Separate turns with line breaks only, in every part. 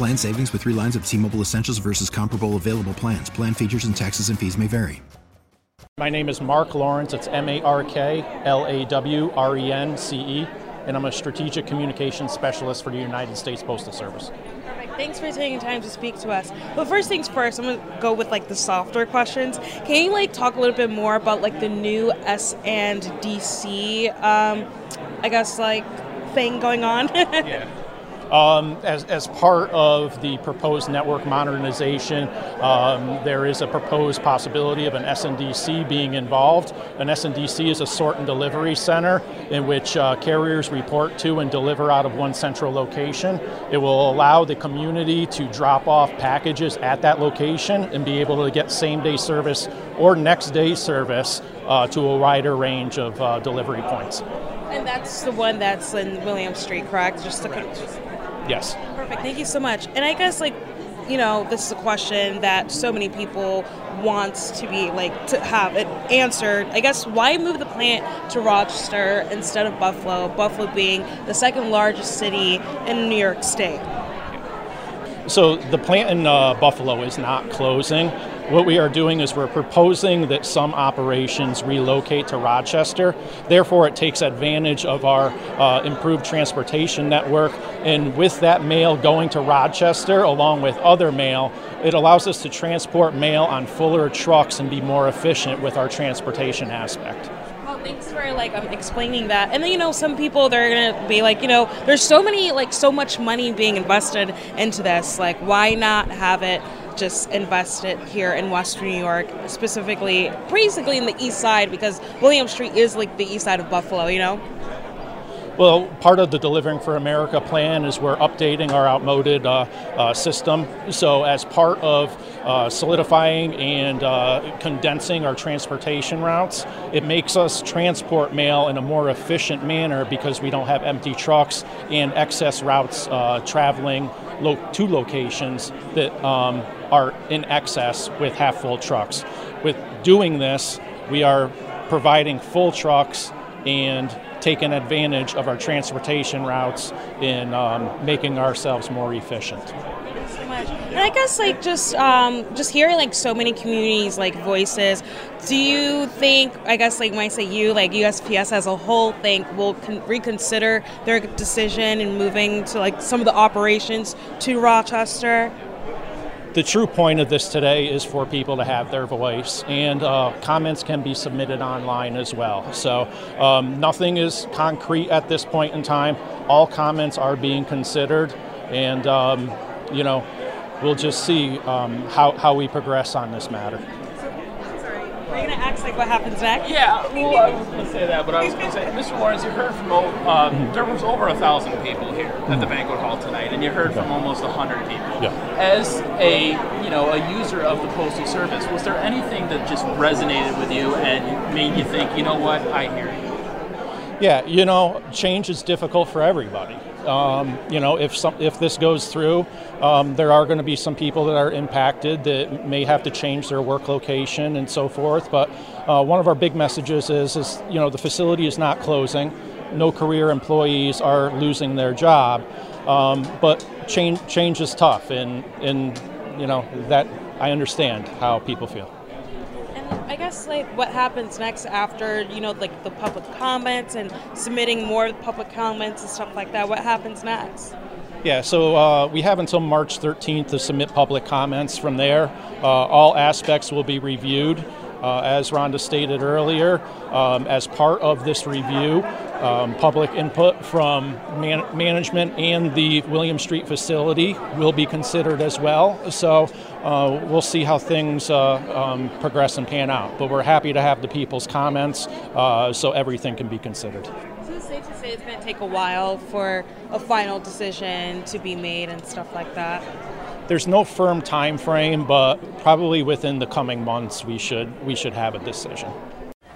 Plan savings with three lines of T Mobile Essentials versus comparable available plans. Plan features and taxes and fees may vary.
My name is Mark Lawrence. It's M A R K L A W R E N C E, and I'm a strategic communications specialist for the United States Postal Service.
Perfect. Thanks for taking time to speak to us. But first things first, I'm gonna go with like the softer questions. Can you like talk a little bit more about like the new S and DC, um, I guess like thing going on?
yeah. Um, as, as part of the proposed network modernization, um, there is a proposed possibility of an SNDC being involved. An SNDC is a sort and delivery center in which uh, carriers report to and deliver out of one central location. It will allow the community to drop off packages at that location and be able to get same day service or next day service uh, to a wider range of uh, delivery points.
And that's the one that's in William Street, correct? Just to
Yes.
Perfect. Thank you so much. And I guess like you know, this is a question that so many people want to be like to have it answered. I guess why move the plant to Rochester instead of Buffalo? Buffalo being the second largest city in New York State.
So the plant in uh, Buffalo is not closing. What we are doing is we're proposing that some operations relocate to Rochester. Therefore, it takes advantage of our uh, improved transportation network. And with that mail going to Rochester, along with other mail, it allows us to transport mail on fuller trucks and be more efficient with our transportation aspect Well
thanks for like um, explaining that. And then you know, some people they're gonna be like, you know, there's so many like so much money being invested into this. Like, why not have it just invested here in Western New York, specifically, basically in the East Side, because William Street is like the East Side of Buffalo. You know.
Well, part of the Delivering for America plan is we're updating our outmoded uh, uh, system. So, as part of uh, solidifying and uh, condensing our transportation routes, it makes us transport mail in a more efficient manner because we don't have empty trucks and excess routes uh, traveling lo- to locations that um, are in excess with half full trucks. With doing this, we are providing full trucks and taking advantage of our transportation routes in um, making ourselves more efficient.
And I guess like just um, just hearing like so many communities like voices, do you think I guess like when I say you like USPS as a whole think will con- reconsider their decision and moving to like some of the operations to Rochester?
the true point of this today is for people to have their voice, and uh, comments can be submitted online as well. So um, nothing is concrete at this point in time. All comments are being considered, and um, you know, we'll just see um, how, how we progress on this matter.
Are you going to ask like what happens next?
Yeah, well, I was going to say that, but I was going to say, Mr. Lawrence, you heard from um, there was over a thousand people here at the banquet hall tonight, and you heard from almost a hundred people.
Yeah.
As a you know a user of the postal service, was there anything that just resonated with you and made you think, you know what, I hear you?
Yeah, you know, change is difficult for everybody. Um, you know, if some, if this goes through, um, there are going to be some people that are impacted that may have to change their work location and so forth. But uh, one of our big messages is, is you know, the facility is not closing. No career employees are losing their job. Um, but change change is tough, and and you know that I understand how people feel.
I guess like what happens next after you know like the public comments and submitting more public comments and stuff like that. What happens next?
Yeah, so uh, we have until March 13th to submit public comments from there. Uh, all aspects will be reviewed. Uh, as Rhonda stated earlier, um, as part of this review, um, public input from man- management and the William Street facility will be considered as well. So uh, we'll see how things uh, um, progress and pan out. But we're happy to have the people's comments uh, so everything can be considered.
It's safe to say it's going to take a while for a final decision to be made and stuff like that.
There's no firm time frame, but probably within the coming months we should we should have a decision.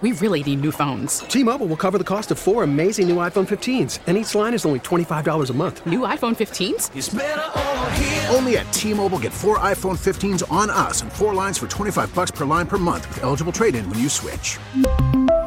We really need new phones.
T-Mobile will cover the cost of four amazing new iPhone 15s, and each line is only $25 a month.
New iPhone 15s?
Only at T-Mobile get four iPhone 15s on us and four lines for 25 bucks per line per month with eligible trade-in when you switch.